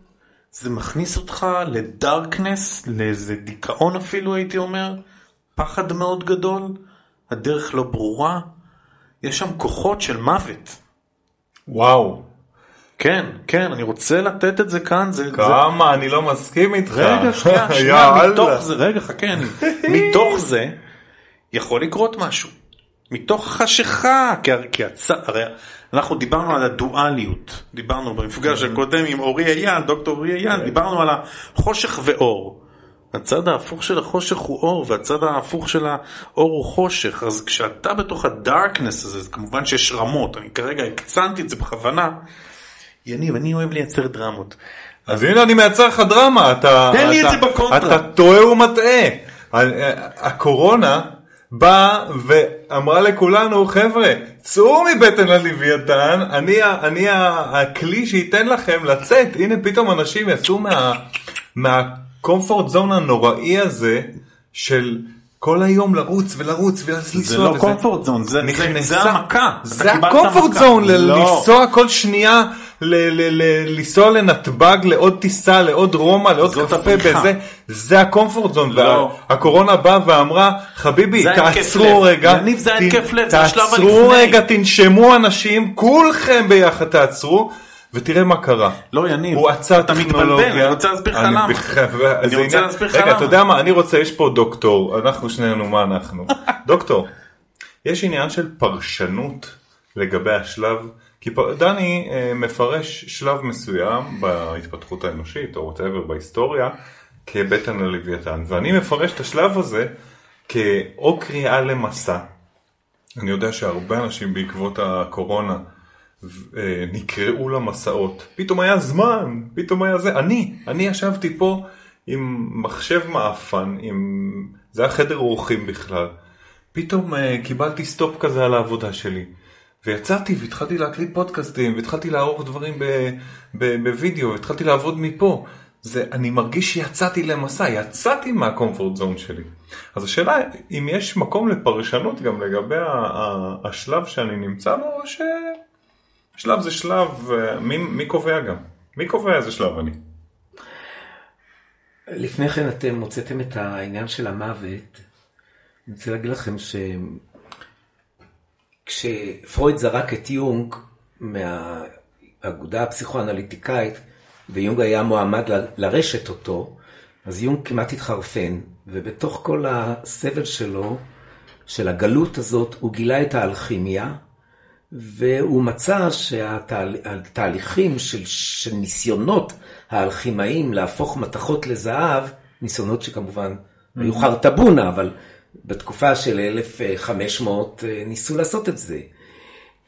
זה מכניס אותך לדארקנס, לאיזה דיכאון אפילו הייתי אומר, פחד מאוד גדול, הדרך לא ברורה, יש שם כוחות של מוות. וואו. כן, כן, אני רוצה לתת את זה כאן. זה, כמה, זה... אני לא מסכים איתך. רגע, שנייה, שנייה, מתוך זה, רגע, חכה, מתוך זה יכול לקרות משהו. מתוך החשיכה, כי, כי הצ... הרי אנחנו דיברנו על הדואליות, דיברנו במפגש הקודם עם אורי אייל, דוקטור אורי אייל, כן. דיברנו על החושך ואור. הצד ההפוך של החושך הוא אור, והצד ההפוך של האור הוא חושך, אז כשאתה בתוך הדארקנס הזה, כמובן שיש רמות, אני כרגע הקצנתי את זה בכוונה, יניב, אני אוהב לייצר דרמות. אז הנה אני מייצר לך דרמה, אתה... תן לי את זה בקונטרה. אתה טועה ומטעה. הקורונה באה ואמרה לכולנו, חבר'ה, צאו מבטן הלוויתן, אני, אני הכלי שייתן לכם לצאת. הנה פתאום אנשים יצאו מה... מהקומפורט זון הנוראי הזה של כל היום לרוץ ולרוץ ולנסוע. זה לא קומפורט זון, זה, המכה. זה הקומפורט זון, לא. לנסוע כל שנייה לנסוע לנתב"ג, לעוד טיסה, לעוד רומא, לעוד קפה, בזה, זה הקומפורט זון. לא. והקורונה באה ואמרה, חביבי, תעצרו. רגע, תעצרו. רגע, תנשמו אנשים, כולכם ביחד תעצרו, ותראה מה קרה. לא, יניב, הוא עצר אתה מתבלבל. אני רוצה להסביר לך למה. אני רוצה להסביר לך רגע, למה. אתה יודע מה, אני רוצה, יש פה דוקטור, אנחנו שנינו, מה אנחנו? דוקטור, יש עניין של פרשנות לגבי השלב, כי דני אה, מפרש שלב מסוים בהתפתחות האנושית, או whatever בהיסטוריה, כבטן ללוויתן, ואני מפרש את השלב הזה כאו קריאה למסע. אני יודע שהרבה אנשים בעקבות הקורונה נקראו למסעות. פתאום היה זמן, פתאום היה זה. אני, אני ישבתי פה עם מחשב מעפן, עם... זה היה חדר אורחים בכלל. פתאום אה, קיבלתי stop כזה על העבודה שלי. ויצאתי והתחלתי להקליט פודקאסטים, והתחלתי לערוך דברים בווידאו, והתחלתי לעבוד מפה. זה, אני מרגיש שיצאתי למסע, יצאתי מה comfort zone שלי. אז השאלה אם יש מקום לפרשנות גם לגבי השלב שאני נמצא בו, או ששלב זה שלב, אה, מי, מי קובע גם? מי קובע איזה שלב אני? לפני כן אתם הוצאתם את העניין של המוות. אני רוצה להגיד לכם שכשפרויד זרק את יונג מהאגודה הפסיכואנליטיקאית, ויונג היה מועמד ל- לרשת אותו, אז יונג כמעט התחרפן, ובתוך כל הסבל שלו, של הגלות הזאת, הוא גילה את האלכימיה, והוא מצא שהתהליכים של, של ניסיונות האלכימאים להפוך מתכות לזהב, ניסיונות שכמובן היו חרטבונה, אבל בתקופה של 1500 אה, ניסו לעשות את זה.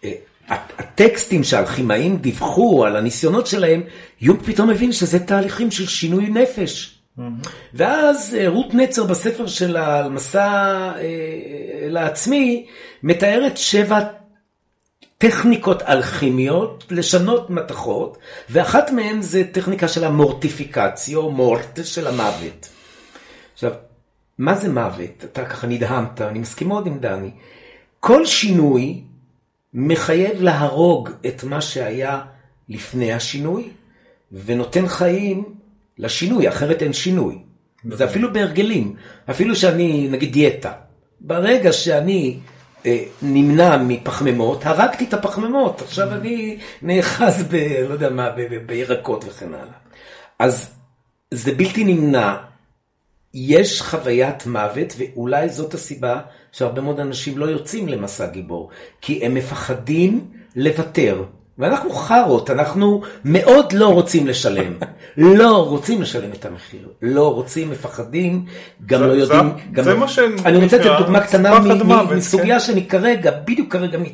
אה, הטקסטים שהאלכימאים דיווחו על הניסיונות שלהם, יונג פתאום הבין שזה תהליכים של שינוי נפש. ואז אה, רות נצר בספר שלה על מסע אה, לעצמי, מתארת שבע טכניקות אלכימיות לשנות מתכות, ואחת מהן זה טכניקה של המורטיפיקציו, מורט של המוות. עכשיו, מה זה מוות? אתה ככה נדהמת, אני מסכים מאוד עם דני. כל שינוי מחייב להרוג את מה שהיה לפני השינוי, ונותן חיים לשינוי, אחרת אין שינוי. זה אפילו בהרגלים, אפילו שאני, נגיד דיאטה. ברגע שאני נמנע מפחמימות, הרגתי את הפחמימות, עכשיו אני נאחז ב... לא יודע מה, בירקות וכן הלאה. אז זה בלתי נמנע. יש חוויית מוות, ואולי זאת הסיבה שהרבה מאוד אנשים לא יוצאים למסע גיבור, כי הם מפחדים לוותר. ואנחנו חארות, אנחנו מאוד לא רוצים לשלם. לא רוצים לשלם את המחיר. לא רוצים, מפחדים, גם זה- לא זה- יודעים... גם זה לא- מה שנקרא אני רוצה לתת דוגמה קטנה מ- מ- מסוגיה כן. שאני כרגע, בדיוק כרגע מת,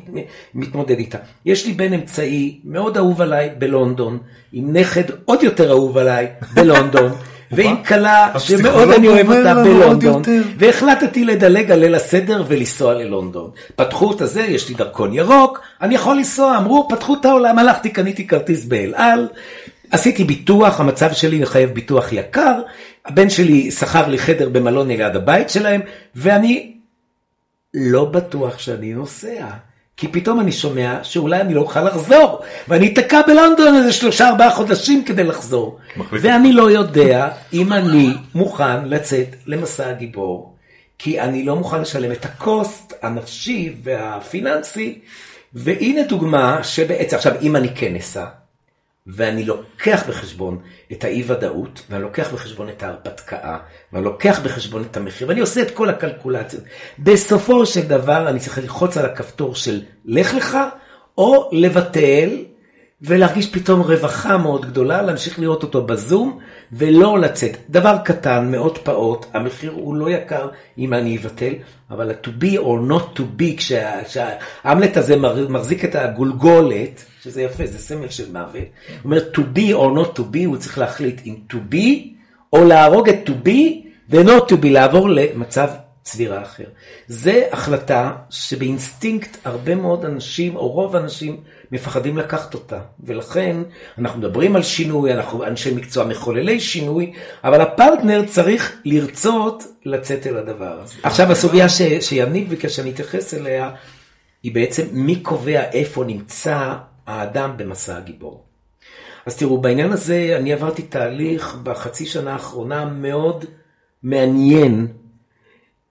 מתמודד איתה. יש לי בן אמצעי, מאוד אהוב עליי בלונדון, עם נכד עוד יותר אהוב עליי בלונדון. ועם כלה שמאוד אני אוהב אותה בלונדון. והחלטתי לדלג על ליל הסדר ולנסוע ללונדון. פתחו את הזה, יש לי דרכון ירוק, אני יכול לנסוע, אמרו, פתחו את העולם, הלכתי, קניתי כרטיס באל על, עשיתי ביטוח, המצב שלי מחייב ביטוח יקר, הבן שלי שכר לי חדר במלון ליד הבית שלהם, ואני לא בטוח שאני נוסע. כי פתאום אני שומע שאולי אני לא אוכל לחזור, ואני אתקע בלונדון איזה שלושה ארבעה חודשים כדי לחזור. ואני לא יודע אם אני מוכן לצאת למסע הגיבור, כי אני לא מוכן לשלם את הקוסט הנפשי והפיננסי, והנה דוגמה שבעצם, עכשיו אם אני כן אסע, ואני לוקח בחשבון את האי ודאות, ואני לוקח בחשבון את ההרפתקה, ואני לוקח בחשבון את המחיר, ואני עושה את כל הקלקולציות. בסופו של דבר אני צריך ללחוץ על הכפתור של לך לך, או לבטל, ולהרגיש פתאום רווחה מאוד גדולה, להמשיך לראות אותו בזום, ולא לצאת. דבר קטן, מאוד פעוט, המחיר הוא לא יקר אם אני אבטל, אבל ה-to be or not to be, כשה- כשהאמלט הזה מחזיק את הגולגולת, שזה יפה, זה סמל של מוות, הוא אומר to be or not to be, הוא צריך להחליט אם to be, או להרוג את to be, ו-not to be, לעבור למצב צבירה אחר. זה החלטה שבאינסטינקט הרבה מאוד אנשים, או רוב האנשים, מפחדים לקחת אותה. ולכן אנחנו מדברים על שינוי, אנחנו אנשי מקצוע מחוללי שינוי, אבל הפרטנר צריך לרצות לצאת אל הדבר הזה. עכשיו הסוגיה ש, שיניב ביקש שאני אתייחס אליה, היא בעצם מי קובע איפה נמצא האדם במסע הגיבור. אז תראו, בעניין הזה אני עברתי תהליך בחצי שנה האחרונה מאוד מעניין.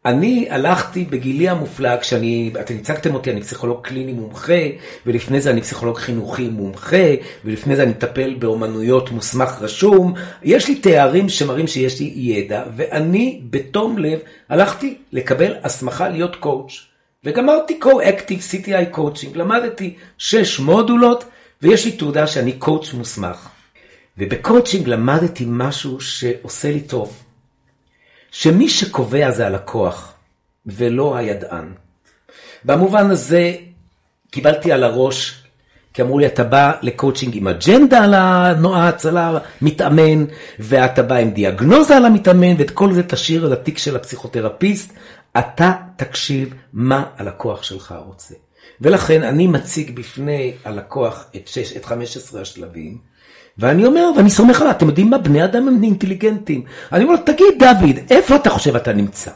אני הלכתי בגילי המופלג, כשאני, אתם הצגתם אותי, אני פסיכולוג קליני מומחה, ולפני זה אני פסיכולוג חינוכי מומחה, ולפני זה אני מטפל באומנויות מוסמך רשום. יש לי תארים שמראים שיש לי ידע, ואני בתום לב הלכתי לקבל הסמכה להיות coach. וגמרתי co-active CTI coaching, למדתי שש מודולות, ויש לי תעודה שאני coach מוסמך. ובקואוצ'ינג למדתי משהו שעושה לי טוב. שמי שקובע זה הלקוח, ולא הידען. במובן הזה קיבלתי על הראש, כי אמרו לי, אתה בא לקואוצ'ינג עם אג'נדה על הנועץ, על המתאמן, ואתה בא עם דיאגנוזה על המתאמן, ואת כל זה תשאיר על התיק של הפסיכותרפיסט, אתה תקשיב מה הלקוח שלך רוצה. ולכן אני מציג בפני הלקוח את, 6, את 15 השלבים, ואני אומר, ואני סומך עליו, אתם יודעים מה? בני אדם הם אינטליגנטים. אני אומר לו, תגיד, דוד, איפה אתה חושב אתה נמצא?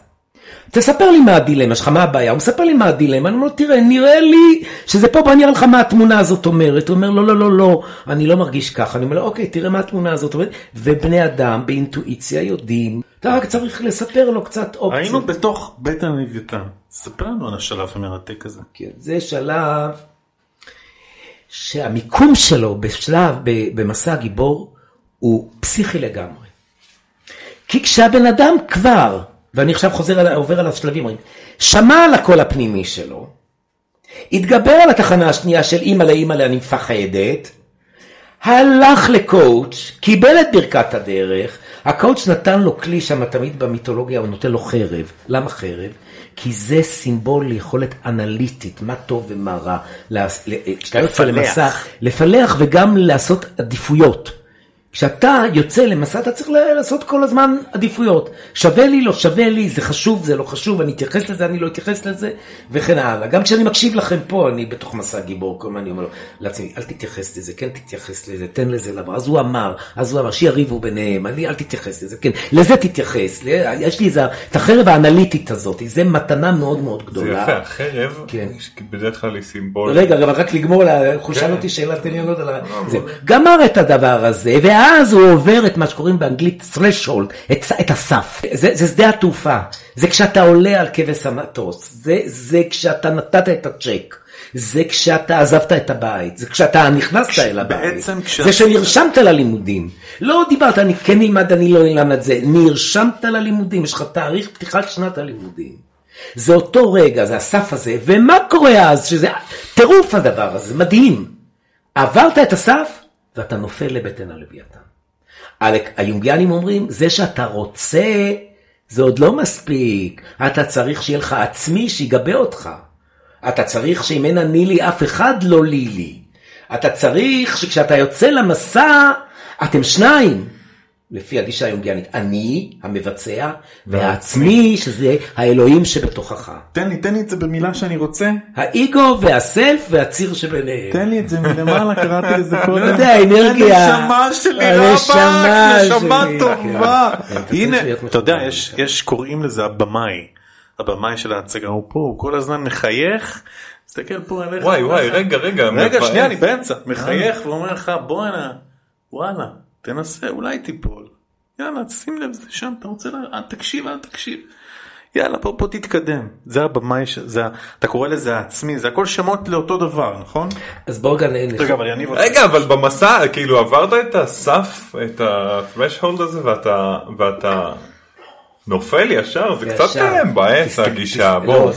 תספר לי מה הדילמה שלך, מה הבעיה? הוא מספר לי מה הדילמה, אני אומר לו, תראה, נראה לי שזה פה, אראה לך מה התמונה הזאת אומרת. הוא אומר, לא, לא, לא, לא, אני לא מרגיש ככה. אני אומר לו, אוקיי, תראה מה התמונה הזאת אומרת. ובני אדם באינטואיציה יודעים, אתה רק צריך לספר לו קצת אופציות. היינו בתוך בית הלוויתן, ספר לנו על השלב המרתק הזה. כן, זה שלב שהמיקום שלו בשלב, במסע הגיבור, הוא פסיכי לגמרי. כי כשהבן אדם כבר, ואני עכשיו חוזר, על, עובר על השלבים, שמע על הקול הפנימי שלו, התגבר על התחנה השנייה של אימא לאימא אני מפחדת, הלך לקואוץ', קיבל את ברכת הדרך, הקואוץ' נתן לו כלי שם תמיד במיתולוגיה, הוא נותן לו חרב. למה חרב? כי זה סימבול ליכולת אנליטית, מה טוב ומה רע. כשאתה יוצא למסע, לפלח וגם לעשות עדיפויות. כשאתה יוצא למסע אתה צריך לעשות כל הזמן עדיפויות. שווה לי, לא שווה לי, זה חשוב, זה לא חשוב, אני אתייחס לזה, אני לא אתייחס לזה, וכן הלאה. גם כשאני מקשיב לכם פה, אני בתוך מסע גיבור, כל הזמן אני אומר לעצמי, אל תתייחס לזה, כן תתייחס לזה, תן לזה לבוא. אז הוא אמר, אז הוא אמר, שיריבו ביניהם, אני, אל תתייחס לזה, כן, לזה תתייחס. יש לי איזה, את החרב האנליטית הזאת, זה מתנה מאוד מאוד גדולה. זה יפה, החרב, כן. בדרך כלל היא סימבול. רגע, רק לגמור, הוא שאל כן. אותי שאלה, תן לי לענות על זה. גמר את הדבר הזה, ואז הוא עובר את מה שקוראים באנגלית threshold, את, את הסף. זה, זה שדה התעופה, זה כשאתה עולה על כבש המטוס, זה, זה כשאתה נתת את הצ'ק. זה כשאתה עזבת את הבית, זה כשאתה נכנסת אל הבית, כש... זה שנרשמת ללימודים. לא דיברת, אני כן אלמד, אני לא אלמד זה, נרשמת ללימודים, יש לך תאריך פתיחת שנת הלימודים. זה אותו רגע, זה הסף הזה, ומה קורה אז, שזה טירוף הדבר הזה, מדהים. עברת את הסף, ואתה נופל לבטן הלוויתן. היונגיאנים אומרים, זה שאתה רוצה, זה עוד לא מספיק. אתה צריך שיהיה לך עצמי שיגבה אותך. אתה צריך שאם אין אני לי, אף אחד לא לי לי. אתה צריך שכשאתה יוצא למסע, אתם שניים. לפי הגישה היונגיאנית, אני המבצע, והעצמי שזה האלוהים שבתוכך. תן לי, תן לי את זה במילה שאני רוצה. האיגו והסלף והציר שביניהם. תן לי את זה מלמעלה, קראתי לזה קודם. לא יודע, אנרגיה. הנשמה שלי רבה, נשמה טובה. הנה, אתה יודע, יש קוראים לזה הבמאי. הבמאי של ההצגה הוא פה, הוא כל הזמן מחייך. תסתכל פה עליך. וואי וואי, רגע, רגע. רגע, שנייה, אני באמצע. מחייך ואומר לך, בואנה, וואלה. תנסה, אולי תיפול. יאללה, שים לב, זה שם, אתה רוצה, לה... תקשיב, אל תקשיב. יאללה, פה, פה תתקדם. זה הבמאי, זה, אתה קורא לזה העצמי, זה הכל שמות לאותו דבר, נכון? אז בואו גם נהנה. רגע, אבל אני... רגע, אבל במסע, כאילו עברת את הסף, את ה-threshold הזה, ואתה, ואתה נופל ישר, זה קצת מבאס הגישה, בואו,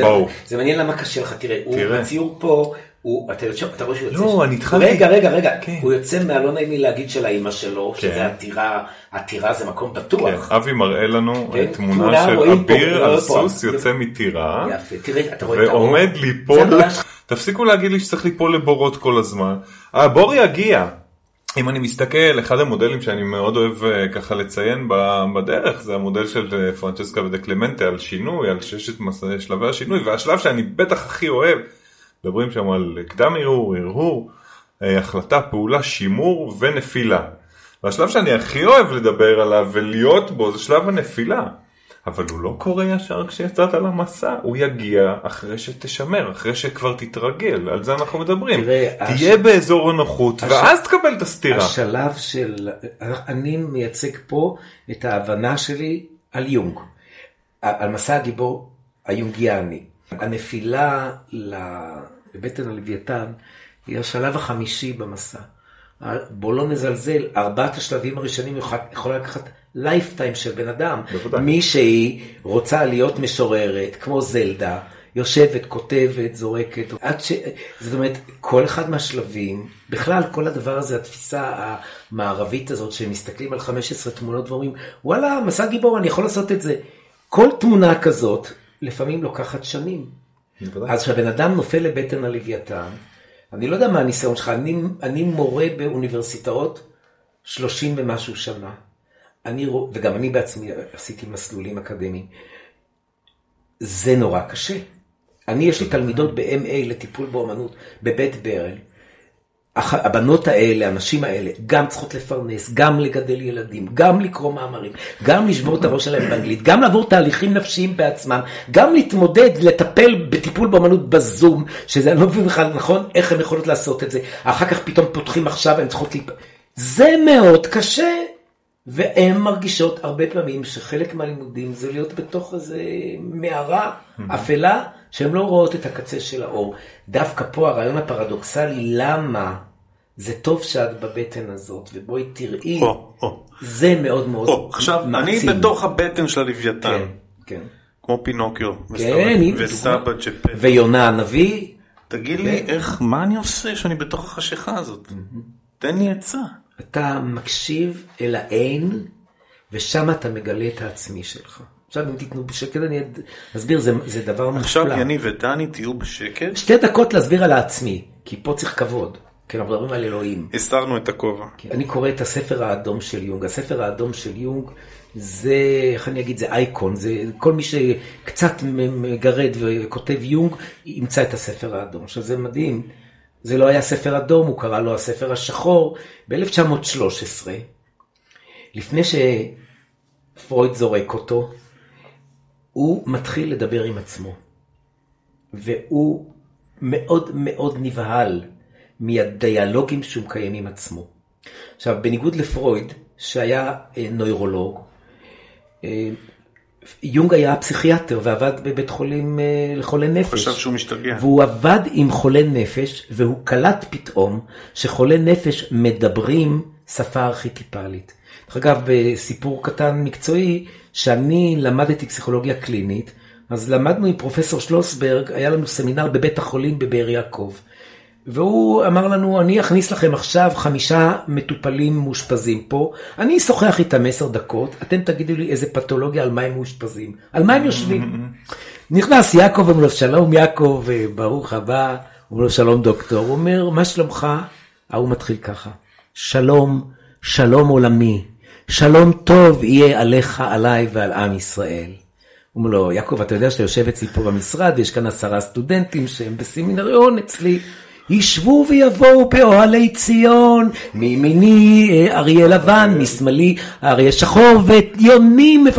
בואו. זה מעניין למה קשה לך, תראה, הוא בציור פה. הוא, אתה, יוצא, אתה רואה שהוא יוצא, לא, אני התחלתי, רגע, רגע, רגע, כן. הוא יוצא מהלא נעים לי להגיד של האימא שלו, כן. שזה עטירה, עתירה זה מקום בטוח. כן, אבי מראה לנו כן. תמונה של אביר על סוס יוצא מטירה, יפה, תראה, אתה רואה את האור, ועומד ליפול, תפסיקו להגיד לי שצריך ליפול לבורות כל הזמן, הבור יגיע. אם אני מסתכל, אחד המודלים שאני מאוד אוהב אה, ככה לציין בדרך זה המודל של אה, פרנצ'סקה ודה קלמנטה על שינוי, על ששת שלבי השינוי, והשלב שאני בטח הכי אוהב מדברים שם על קדם ערעור, הרהור, אה, החלטה, פעולה, שימור ונפילה. והשלב שאני הכי אוהב לדבר עליו ולהיות בו זה שלב הנפילה. אבל הוא לא קורה ישר כשיצאת למסע, הוא יגיע אחרי שתשמר, אחרי שכבר תתרגל, על זה אנחנו מדברים. תראה, תהיה הש- באזור הנוחות, הש- ואז תקבל את הסתירה. השלב של, אני מייצג פה את ההבנה שלי על יונג, על מסע הגיבור היונגיאני. הנפילה ל- לבטן הלוויתן היא השלב החמישי במסע. בוא לא נזלזל, ארבעת השלבים הראשונים יכול- יכול לקחת lifetime של בן אדם. בוודאי. מישהי רוצה להיות משוררת, כמו זלדה, יושבת, כותבת, זורקת, עד ש... זאת אומרת, כל אחד מהשלבים, בכלל כל הדבר הזה, התפיסה המערבית הזאת, שמסתכלים על 15 תמונות ואומרים, וואלה, מסע גיבור, אני יכול לעשות את זה. כל תמונה כזאת, לפעמים לוקחת שנים. אז כשהבן אדם נופל לבטן הלוויתן, אני לא יודע מה הניסיון שלך, אני, אני מורה באוניברסיטאות 30 ומשהו שנה. אני, וגם אני בעצמי עשיתי מסלולים אקדמיים. זה נורא קשה. אני, יש לי תלמידות ב-MA לטיפול באומנות בבית ברל. הבנות האלה, הנשים האלה, גם צריכות לפרנס, גם לגדל ילדים, גם לקרוא מאמרים, גם לשבור את הראש שלהם באנגלית, גם לעבור תהליכים נפשיים בעצמם, גם להתמודד, לטפל בטיפול באמנות בזום, שזה אני לא מבין בכלל נכון? איך הן יכולות לעשות את זה, אחר כך פתאום פותחים עכשיו, הן צריכות להיפ... זה מאוד קשה, והן מרגישות הרבה פעמים שחלק מהלימודים זה להיות בתוך איזה מערה אפלה, שהן לא רואות את הקצה של האור. דווקא פה הרעיון הפרדוקסלי, למה זה טוב שאת בבטן הזאת, ובואי תראי, או, או, זה מאוד מאוד או, עכשיו, אני מעצים. בתוך הבטן של הלוויתן, כן, כן. כמו פינוקיו, כן, וסבא. ג'פט. ויונה הנביא, תגיד לי, איך, מה אני עושה שאני בתוך החשיכה הזאת? תן לי עצה. אתה מקשיב אל האין, ושם אתה מגלה את העצמי שלך. עכשיו אם תיתנו בשקט אני אסביר, זה, זה דבר מופלא. עכשיו יניב ודני תהיו בשקט, שתי דקות להסביר על העצמי, כי פה צריך כבוד, כי אנחנו מדברים על אלוהים. הסרנו את הכובע. אני קורא את הספר האדום של יונג. הספר האדום של יונג זה, איך אני אגיד, זה אייקון, זה כל מי שקצת מגרד וכותב יונג, ימצא את הספר האדום. עכשיו זה מדהים, זה לא היה ספר אדום, הוא קרא לו הספר השחור. ב-1913, לפני שפרויד זורק אותו, הוא מתחיל לדבר עם עצמו. והוא מאוד מאוד נבהל מהדיאלוגים שהוא מקיים עם עצמו. עכשיו, בניגוד לפרויד, שהיה אה, נוירולוג, אה, יונג היה פסיכיאטר ועבד בבית חולים אה, לחולי נפש. חשב שהוא משתגע. והוא עבד עם חולי נפש, והוא קלט פתאום שחולי נפש מדברים שפה ארכיטיפלית. דרך אגב, בסיפור קטן מקצועי, שאני למדתי פסיכולוגיה קלינית, אז למדנו עם פרופסור שלוסברג, היה לנו סמינר בבית החולים בבאר יעקב. והוא אמר לנו, אני אכניס לכם עכשיו חמישה מטופלים מאושפזים פה, אני אשוחח איתם עשר דקות, אתם תגידו לי איזה פתולוגיה, על מה הם מאושפזים, על מה הם יושבים. נכנס יעקב, אומר לו, שלום יעקב, ברוך הבא, אומר לו, שלום דוקטור, הוא אומר, מה שלומך? ההוא מתחיל ככה, שלום, שלום עולמי, שלום טוב יהיה עליך, עליי ועל עם ישראל. הוא אומר לו, יעקב, אתה יודע שאתה יושב אצלי פה במשרד, יש כאן עשרה סטודנטים שהם בסמינריון אצלי. ישבו ויבואו באוהלי ציון, מימיני אה, אריה לבן, משמאלי אריה שחור, ויונים מפ...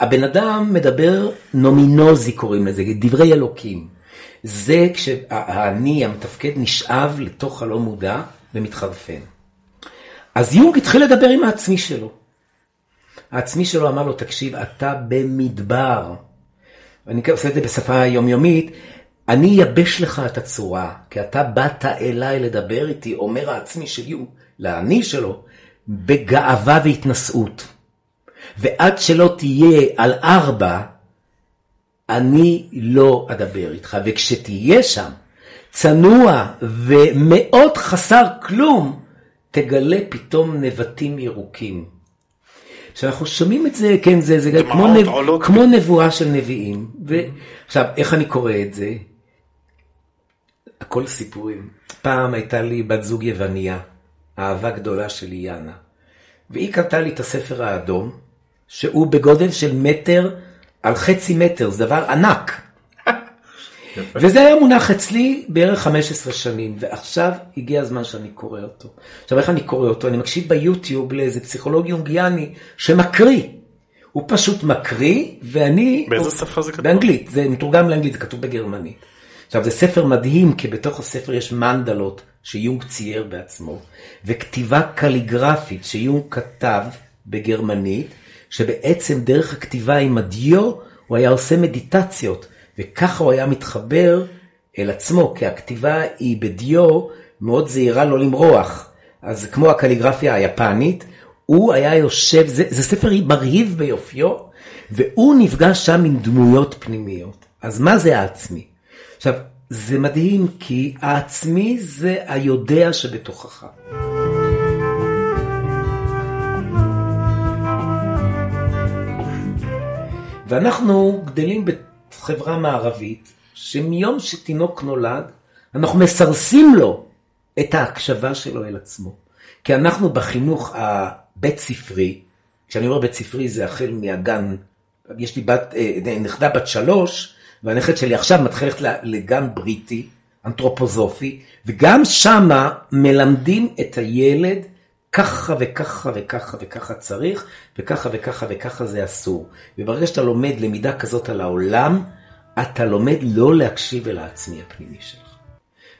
הבן אדם מדבר נומינוזי קוראים לזה, דברי אלוקים. זה כשהאני המתפקד נשאב לתוך הלא מודע ומתחרפן. אז יונג התחיל לדבר עם העצמי שלו. העצמי שלו אמר לו, תקשיב, אתה במדבר. אני עושה את זה בשפה יומיומית, אני אייבש לך את הצורה, כי אתה באת אליי לדבר איתי, אומר העצמי של יונג, לאני שלו, בגאווה והתנשאות. ועד שלא תהיה על ארבע, אני לא אדבר איתך. וכשתהיה שם, צנוע ומאוד חסר כלום, תגלה פתאום נבטים ירוקים. כשאנחנו שומעים את זה, כן, זה, זה כמו, נב. כמו נבואה של נביאים. ועכשיו, איך אני קורא את זה? הכל סיפורים. פעם הייתה לי בת זוג יווניה, אהבה גדולה שלי, יאנה. והיא קנתה לי את הספר האדום, שהוא בגודל של מטר על חצי מטר, זה דבר ענק. וזה היה מונח אצלי בערך 15 שנים, ועכשיו הגיע הזמן שאני קורא אותו. עכשיו איך אני קורא אותו? אני מקשיב ביוטיוב לאיזה פסיכולוג יונגיאני שמקריא. הוא פשוט מקריא, ואני... באיזה שפה זה כתוב? באנגלית, זה מתורגם לאנגלית, זה כתוב בגרמנית. עכשיו, זה ספר מדהים, כי בתוך הספר יש מנדלות שיונג צייר בעצמו, וכתיבה קליגרפית שיונג כתב בגרמנית, שבעצם דרך הכתיבה עם הדיו, הוא היה עושה מדיטציות, וככה הוא היה מתחבר אל עצמו, כי הכתיבה היא בדיו מאוד זהירה לא למרוח. אז כמו הקליגרפיה היפנית, הוא היה יושב, זה, זה ספר מרהיב ביופיו, והוא נפגש שם עם דמויות פנימיות. אז מה זה העצמי? עכשיו, זה מדהים, כי העצמי זה היודע שבתוכך. ואנחנו גדלים בחברה מערבית, שמיום שתינוק נולד, אנחנו מסרסים לו את ההקשבה שלו אל עצמו. כי אנחנו בחינוך הבית ספרי, כשאני אומר בית ספרי זה החל מהגן, יש לי בת, אה, נכדה בת שלוש, והנכד שלי עכשיו מתחיל ללכת לגן בריטי, אנתרופוזופי, וגם שמה מלמדים את הילד ככה וככה וככה וככה צריך, וככה וככה וככה זה אסור. וברגע שאתה לומד למידה כזאת על העולם, אתה לומד לא להקשיב אל העצמי הפנימי שלך.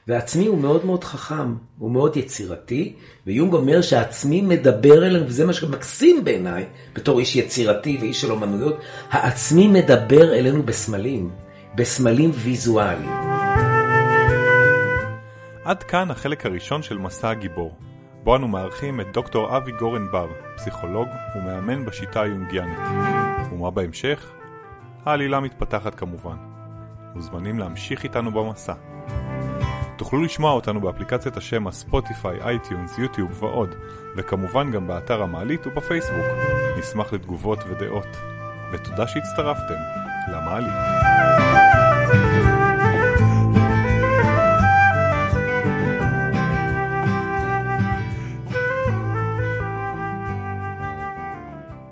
והעצמי הוא מאוד מאוד חכם, הוא מאוד יצירתי, ויונג אומר שהעצמי מדבר אלינו, וזה מה שמקסים בעיניי, בתור איש יצירתי ואיש של אומנויות, העצמי מדבר אלינו בסמלים, בסמלים ויזואליים. עד כאן החלק הראשון של מסע הגיבור, בו אנו מארחים את דוקטור אבי גורן בר, פסיכולוג ומאמן בשיטה היונגיאנית. ומה בהמשך? העלילה מתפתחת כמובן. מוזמנים להמשיך איתנו במסע. תוכלו לשמוע אותנו באפליקציית ה Spotify, iTunes, YouTube ועוד, וכמובן גם באתר המעלית ובפייסבוק. נשמח לתגובות ודעות. ותודה שהצטרפתם למעלית.